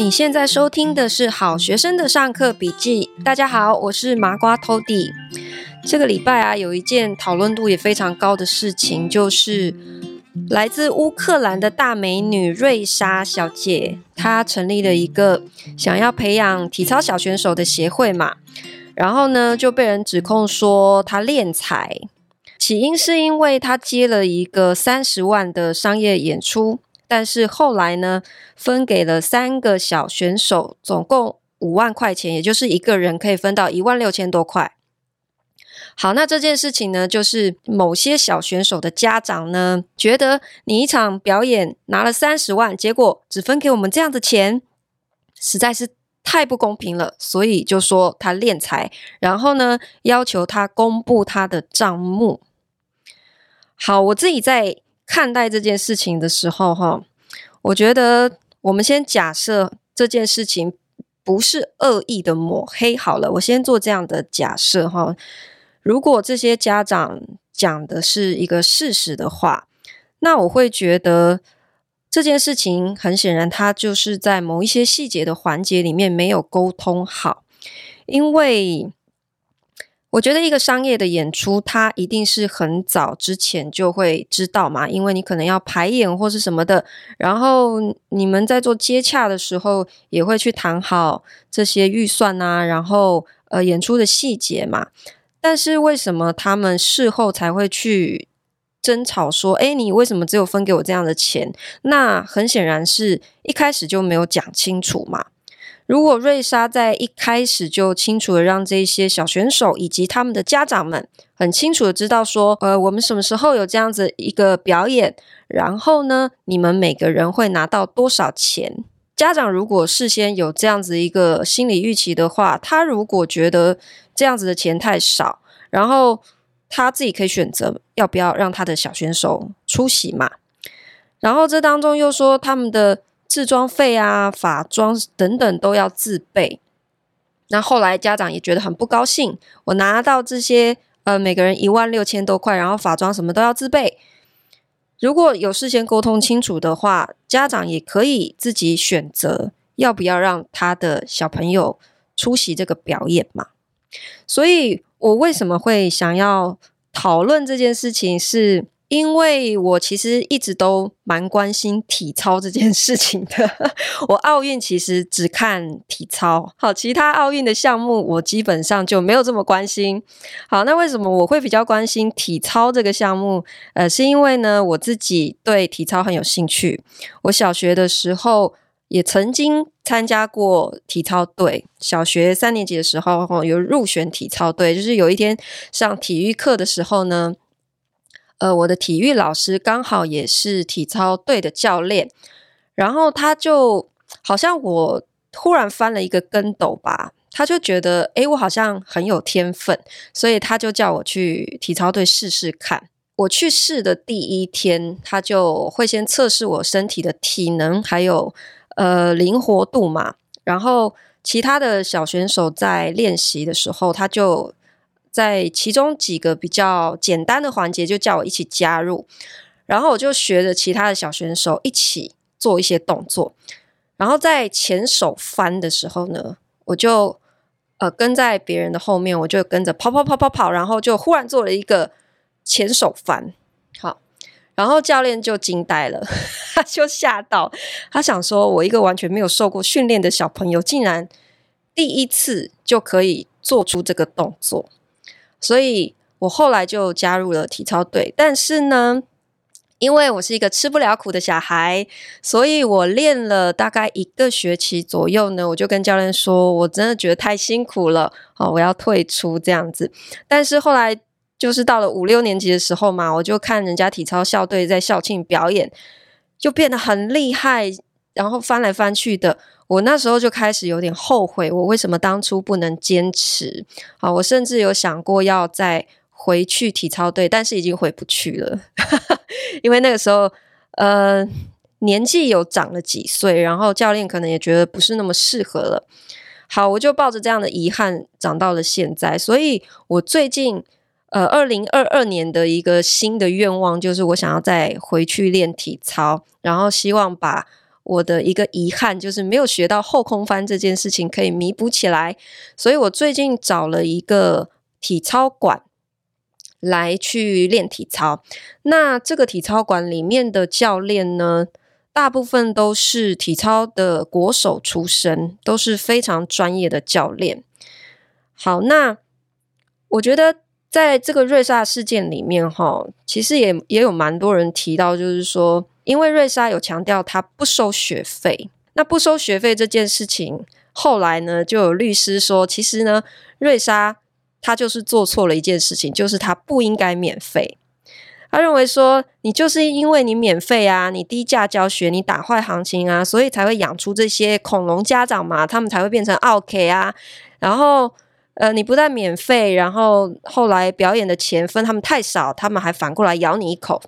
你现在收听的是好学生的上课笔记。大家好，我是麻瓜 Tody。这个礼拜啊，有一件讨论度也非常高的事情，就是来自乌克兰的大美女瑞莎小姐，她成立了一个想要培养体操小选手的协会嘛。然后呢，就被人指控说她敛财。起因是因为她接了一个三十万的商业演出。但是后来呢，分给了三个小选手，总共五万块钱，也就是一个人可以分到一万六千多块。好，那这件事情呢，就是某些小选手的家长呢，觉得你一场表演拿了三十万，结果只分给我们这样的钱，实在是太不公平了，所以就说他敛财，然后呢，要求他公布他的账目。好，我自己在。看待这件事情的时候，哈，我觉得我们先假设这件事情不是恶意的抹黑好了。我先做这样的假设，哈。如果这些家长讲的是一个事实的话，那我会觉得这件事情很显然，他就是在某一些细节的环节里面没有沟通好，因为。我觉得一个商业的演出，它一定是很早之前就会知道嘛，因为你可能要排演或是什么的，然后你们在做接洽的时候，也会去谈好这些预算啊，然后呃演出的细节嘛。但是为什么他们事后才会去争吵说，诶，你为什么只有分给我这样的钱？那很显然是一开始就没有讲清楚嘛。如果瑞莎在一开始就清楚的让这些小选手以及他们的家长们很清楚的知道说，呃，我们什么时候有这样子一个表演，然后呢，你们每个人会拿到多少钱？家长如果事先有这样子一个心理预期的话，他如果觉得这样子的钱太少，然后他自己可以选择要不要让他的小选手出席嘛。然后这当中又说他们的。制装费啊、法装等等都要自备。那后来家长也觉得很不高兴，我拿到这些呃，每个人一万六千多块，然后法装什么都要自备。如果有事先沟通清楚的话，家长也可以自己选择要不要让他的小朋友出席这个表演嘛。所以我为什么会想要讨论这件事情是？因为我其实一直都蛮关心体操这件事情的，我奥运其实只看体操，好，其他奥运的项目我基本上就没有这么关心。好，那为什么我会比较关心体操这个项目？呃，是因为呢，我自己对体操很有兴趣。我小学的时候也曾经参加过体操队，小学三年级的时候有入选体操队，就是有一天上体育课的时候呢。呃，我的体育老师刚好也是体操队的教练，然后他就好像我忽然翻了一个跟斗吧，他就觉得诶，我好像很有天分，所以他就叫我去体操队试试看。我去试的第一天，他就会先测试我身体的体能还有呃灵活度嘛，然后其他的小选手在练习的时候，他就。在其中几个比较简单的环节，就叫我一起加入，然后我就学着其他的小选手一起做一些动作，然后在前手翻的时候呢，我就呃跟在别人的后面，我就跟着跑跑跑跑跑，然后就忽然做了一个前手翻，好，然后教练就惊呆了，他就吓到，他想说我一个完全没有受过训练的小朋友，竟然第一次就可以做出这个动作。所以我后来就加入了体操队，但是呢，因为我是一个吃不了苦的小孩，所以我练了大概一个学期左右呢，我就跟教练说，我真的觉得太辛苦了，好，我要退出这样子。但是后来就是到了五六年级的时候嘛，我就看人家体操校队在校庆表演，就变得很厉害，然后翻来翻去的。我那时候就开始有点后悔，我为什么当初不能坚持？好，我甚至有想过要再回去体操队，但是已经回不去了，因为那个时候，呃，年纪有长了几岁，然后教练可能也觉得不是那么适合了。好，我就抱着这样的遗憾长到了现在，所以我最近，呃，二零二二年的一个新的愿望就是我想要再回去练体操，然后希望把。我的一个遗憾，就是没有学到后空翻这件事情可以弥补起来，所以我最近找了一个体操馆来去练体操。那这个体操馆里面的教练呢，大部分都是体操的国手出身，都是非常专业的教练。好，那我觉得。在这个瑞莎事件里面，哈，其实也也有蛮多人提到，就是说，因为瑞莎有强调她不收学费，那不收学费这件事情，后来呢，就有律师说，其实呢，瑞莎她就是做错了一件事情，就是她不应该免费。他认为说，你就是因为你免费啊，你低价教学，你打坏行情啊，所以才会养出这些恐龙家长嘛，他们才会变成奥客啊，然后。呃，你不但免费，然后后来表演的钱分他们太少，他们还反过来咬你一口。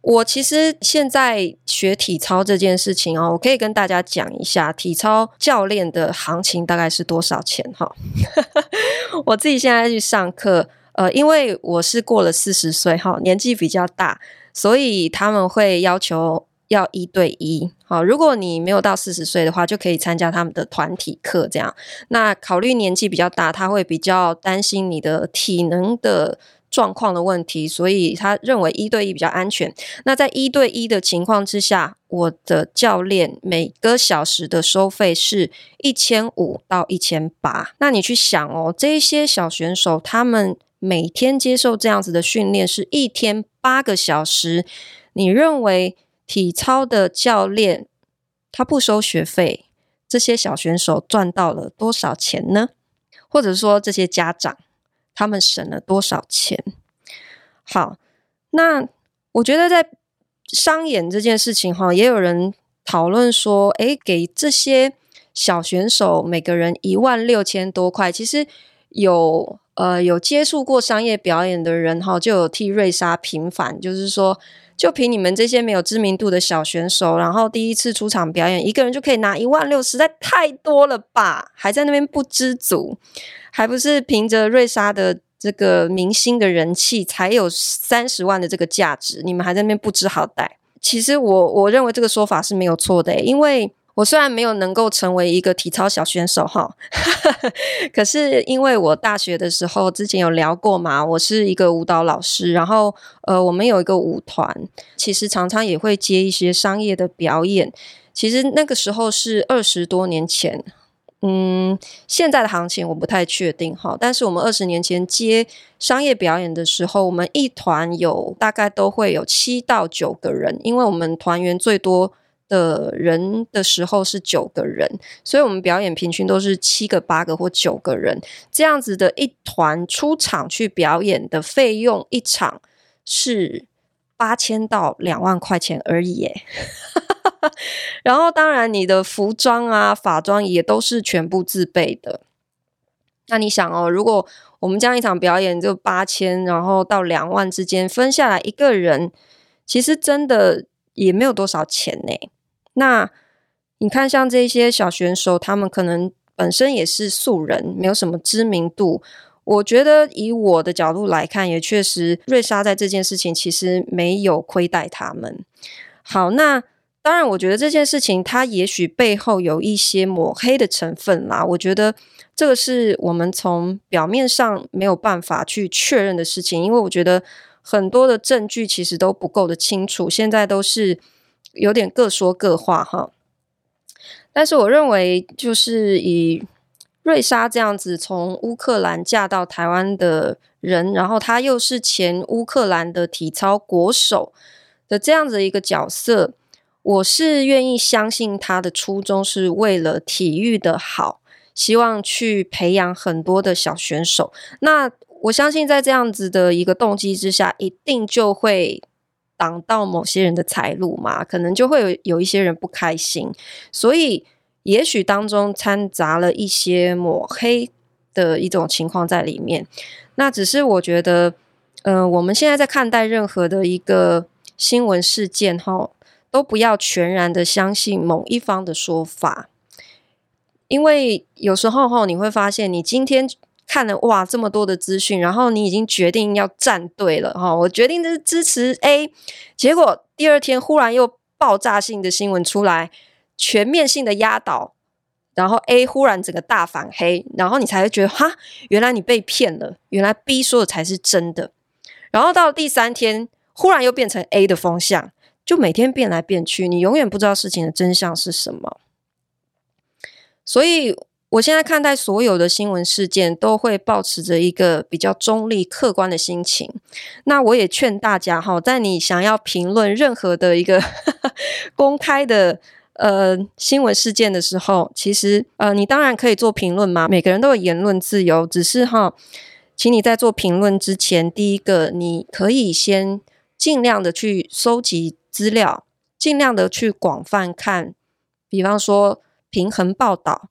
我其实现在学体操这件事情哦，我可以跟大家讲一下体操教练的行情大概是多少钱哈。我自己现在去上课，呃，因为我是过了四十岁哈，年纪比较大，所以他们会要求。要一对一，好，如果你没有到四十岁的话，就可以参加他们的团体课，这样。那考虑年纪比较大，他会比较担心你的体能的状况的问题，所以他认为一对一比较安全。那在一对一的情况之下，我的教练每个小时的收费是一千五到一千八。那你去想哦，这些小选手他们每天接受这样子的训练是一天八个小时，你认为？体操的教练他不收学费，这些小选手赚到了多少钱呢？或者说这些家长他们省了多少钱？好，那我觉得在商演这件事情哈，也有人讨论说，诶，给这些小选手每个人一万六千多块，其实有呃有接触过商业表演的人哈，就有替瑞莎平反，就是说。就凭你们这些没有知名度的小选手，然后第一次出场表演，一个人就可以拿一万六，实在太多了吧？还在那边不知足，还不是凭着瑞莎的这个明星的人气才有三十万的这个价值？你们还在那边不知好歹？其实我我认为这个说法是没有错的，因为。我虽然没有能够成为一个体操小选手哈，可是因为我大学的时候之前有聊过嘛，我是一个舞蹈老师，然后呃，我们有一个舞团，其实常常也会接一些商业的表演。其实那个时候是二十多年前，嗯，现在的行情我不太确定哈，但是我们二十年前接商业表演的时候，我们一团有大概都会有七到九个人，因为我们团员最多。的人的时候是九个人，所以我们表演平均都是七个、八个或九个人这样子的一团出场去表演的费用，一场是八千到两万块钱而已耶。然后当然你的服装啊、法装也都是全部自备的。那你想哦，如果我们这样一场表演就八千，然后到两万之间分下来一个人，其实真的也没有多少钱呢。那你看，像这些小选手，他们可能本身也是素人，没有什么知名度。我觉得以我的角度来看，也确实瑞莎在这件事情其实没有亏待他们。好，那当然，我觉得这件事情它也许背后有一些抹黑的成分啦。我觉得这个是我们从表面上没有办法去确认的事情，因为我觉得很多的证据其实都不够的清楚，现在都是。有点各说各话哈，但是我认为，就是以瑞莎这样子从乌克兰嫁到台湾的人，然后她又是前乌克兰的体操国手的这样子一个角色，我是愿意相信她的初衷是为了体育的好，希望去培养很多的小选手。那我相信，在这样子的一个动机之下，一定就会。挡到某些人的财路嘛，可能就会有有一些人不开心，所以也许当中掺杂了一些抹黑的一种情况在里面。那只是我觉得，嗯、我们现在在看待任何的一个新闻事件哈，都不要全然的相信某一方的说法，因为有时候哈，你会发现你今天。看了哇，这么多的资讯，然后你已经决定要站队了哈，我决定是支持 A，结果第二天忽然又爆炸性的新闻出来，全面性的压倒，然后 A 忽然整个大反黑，然后你才会觉得哈，原来你被骗了，原来 B 说的才是真的。然后到了第三天，忽然又变成 A 的风向，就每天变来变去，你永远不知道事情的真相是什么。所以。我现在看待所有的新闻事件，都会抱持着一个比较中立、客观的心情。那我也劝大家哈，在你想要评论任何的一个 公开的呃新闻事件的时候，其实呃，你当然可以做评论嘛，每个人都有言论自由。只是哈，请你在做评论之前，第一个你可以先尽量的去收集资料，尽量的去广泛看，比方说平衡报道。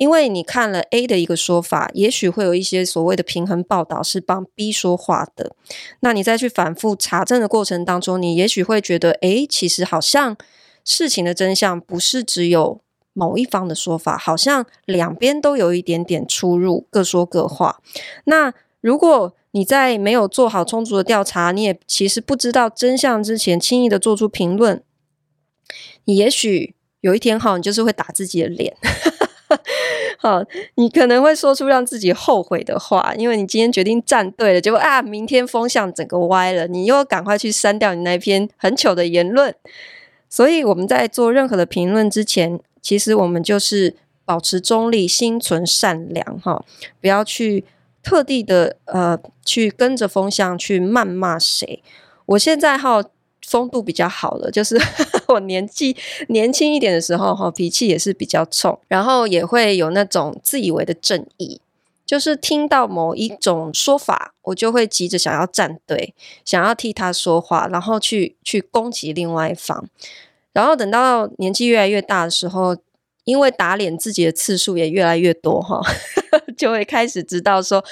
因为你看了 A 的一个说法，也许会有一些所谓的平衡报道是帮 B 说话的。那你再去反复查证的过程当中，你也许会觉得，诶，其实好像事情的真相不是只有某一方的说法，好像两边都有一点点出入，各说各话。那如果你在没有做好充足的调查，你也其实不知道真相之前，轻易的做出评论，你也许有一天哈，你就是会打自己的脸。好，你可能会说出让自己后悔的话，因为你今天决定站队了，结果啊，明天风向整个歪了，你又赶快去删掉你那篇很糗的言论。所以我们在做任何的评论之前，其实我们就是保持中立，心存善良，哈，不要去特地的呃去跟着风向去谩骂谁。我现在哈。风度比较好了，就是 我年纪年轻一点的时候，哈，脾气也是比较冲，然后也会有那种自以为的正义，就是听到某一种说法，我就会急着想要站队，想要替他说话，然后去去攻击另外一方，然后等到年纪越来越大的时候。因为打脸自己的次数也越来越多哈，就会开始知道说，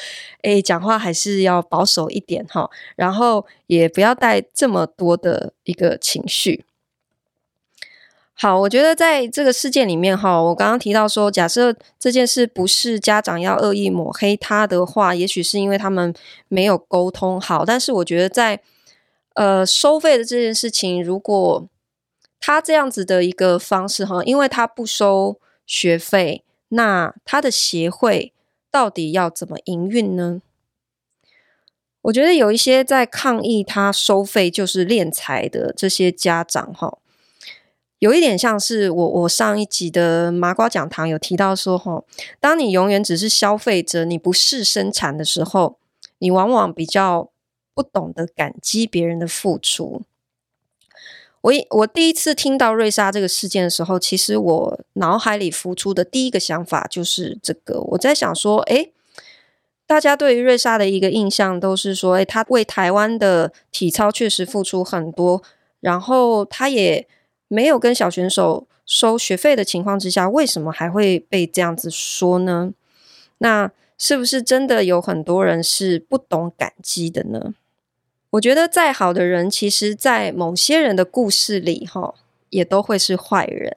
诶，讲话还是要保守一点哈，然后也不要带这么多的一个情绪。好，我觉得在这个事件里面哈，我刚刚提到说，假设这件事不是家长要恶意抹黑他的话，也许是因为他们没有沟通好。但是我觉得在呃收费的这件事情，如果他这样子的一个方式哈，因为他不收学费，那他的协会到底要怎么营运呢？我觉得有一些在抗议他收费就是敛财的这些家长哈，有一点像是我我上一集的麻瓜讲堂有提到说哈，当你永远只是消费者，你不是生产的时候，你往往比较不懂得感激别人的付出。我一我第一次听到瑞莎这个事件的时候，其实我脑海里浮出的第一个想法就是这个。我在想说，诶，大家对于瑞莎的一个印象都是说，诶，她为台湾的体操确实付出很多，然后她也没有跟小选手收学费的情况之下，为什么还会被这样子说呢？那是不是真的有很多人是不懂感激的呢？我觉得再好的人，其实，在某些人的故事里，哈，也都会是坏人。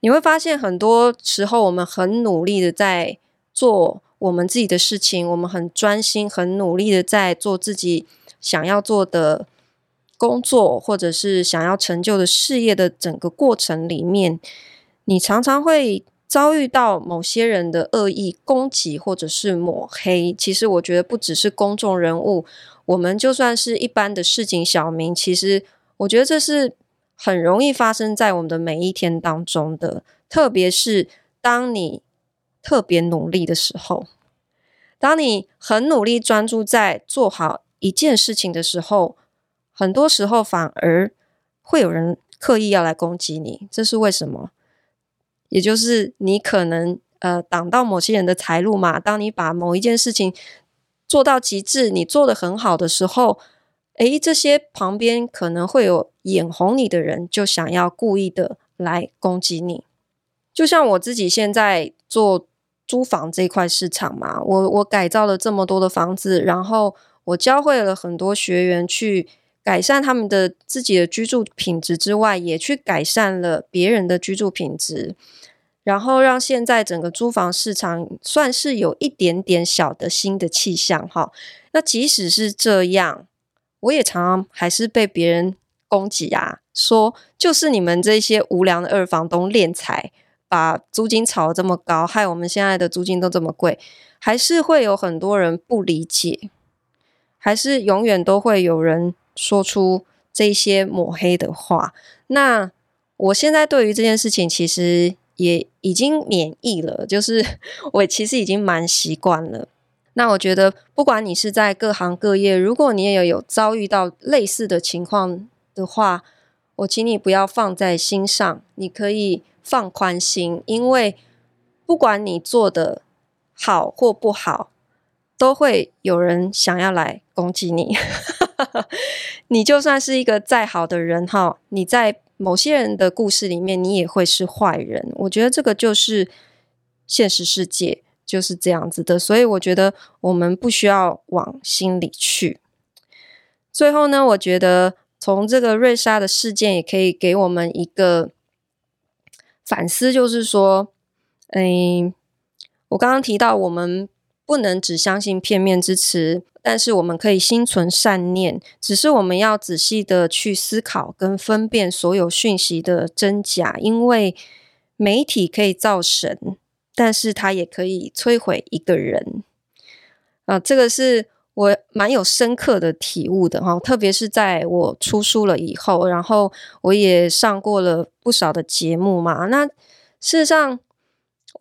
你会发现，很多时候我们很努力的在做我们自己的事情，我们很专心、很努力的在做自己想要做的工作，或者是想要成就的事业的整个过程里面，你常常会遭遇到某些人的恶意攻击，或者是抹黑。其实，我觉得不只是公众人物。我们就算是一般的市井小民，其实我觉得这是很容易发生在我们的每一天当中的。特别是当你特别努力的时候，当你很努力专注在做好一件事情的时候，很多时候反而会有人刻意要来攻击你。这是为什么？也就是你可能呃挡到某些人的财路嘛。当你把某一件事情做到极致，你做得很好的时候，诶，这些旁边可能会有眼红你的人，就想要故意的来攻击你。就像我自己现在做租房这块市场嘛，我我改造了这么多的房子，然后我教会了很多学员去改善他们的自己的居住品质之外，也去改善了别人的居住品质。然后让现在整个租房市场算是有一点点小的新的气象哈。那即使是这样，我也常常还是被别人攻击啊，说就是你们这些无良的二房东敛财，把租金炒得这么高，害我们现在的租金都这么贵，还是会有很多人不理解，还是永远都会有人说出这些抹黑的话。那我现在对于这件事情，其实也已经免疫了，就是 我其实已经蛮习惯了。那我觉得，不管你是在各行各业，如果你也有有遭遇到类似的情况的话，我请你不要放在心上，你可以放宽心，因为不管你做的好或不好，都会有人想要来攻击你。你就算是一个再好的人哈，你在某些人的故事里面，你也会是坏人。我觉得这个就是现实世界。就是这样子的，所以我觉得我们不需要往心里去。最后呢，我觉得从这个瑞莎的事件也可以给我们一个反思，就是说，嗯，我刚刚提到我们不能只相信片面之词，但是我们可以心存善念，只是我们要仔细的去思考跟分辨所有讯息的真假，因为媒体可以造神。但是它也可以摧毁一个人，啊，这个是我蛮有深刻的体悟的哈，特别是在我出书了以后，然后我也上过了不少的节目嘛。那事实上，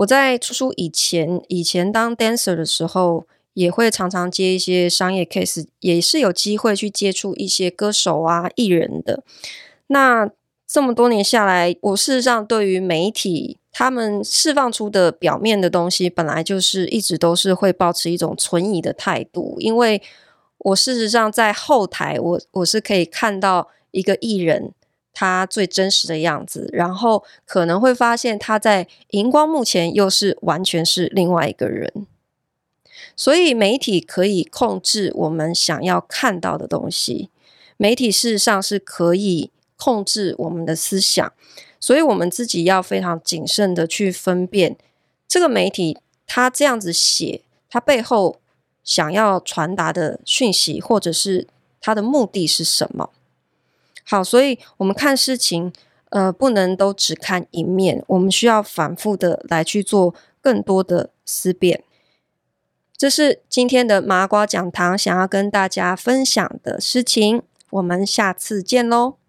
我在出书以前，以前当 dancer 的时候，也会常常接一些商业 case，也是有机会去接触一些歌手啊、艺人的。那这么多年下来，我事实上对于媒体，他们释放出的表面的东西，本来就是一直都是会保持一种存疑的态度，因为我事实上在后台我，我我是可以看到一个艺人他最真实的样子，然后可能会发现他在荧光幕前又是完全是另外一个人，所以媒体可以控制我们想要看到的东西，媒体事实上是可以控制我们的思想。所以，我们自己要非常谨慎的去分辨这个媒体，他这样子写，他背后想要传达的讯息，或者是他的目的是什么。好，所以我们看事情，呃，不能都只看一面，我们需要反复的来去做更多的思辨。这是今天的麻瓜讲堂想要跟大家分享的事情，我们下次见喽。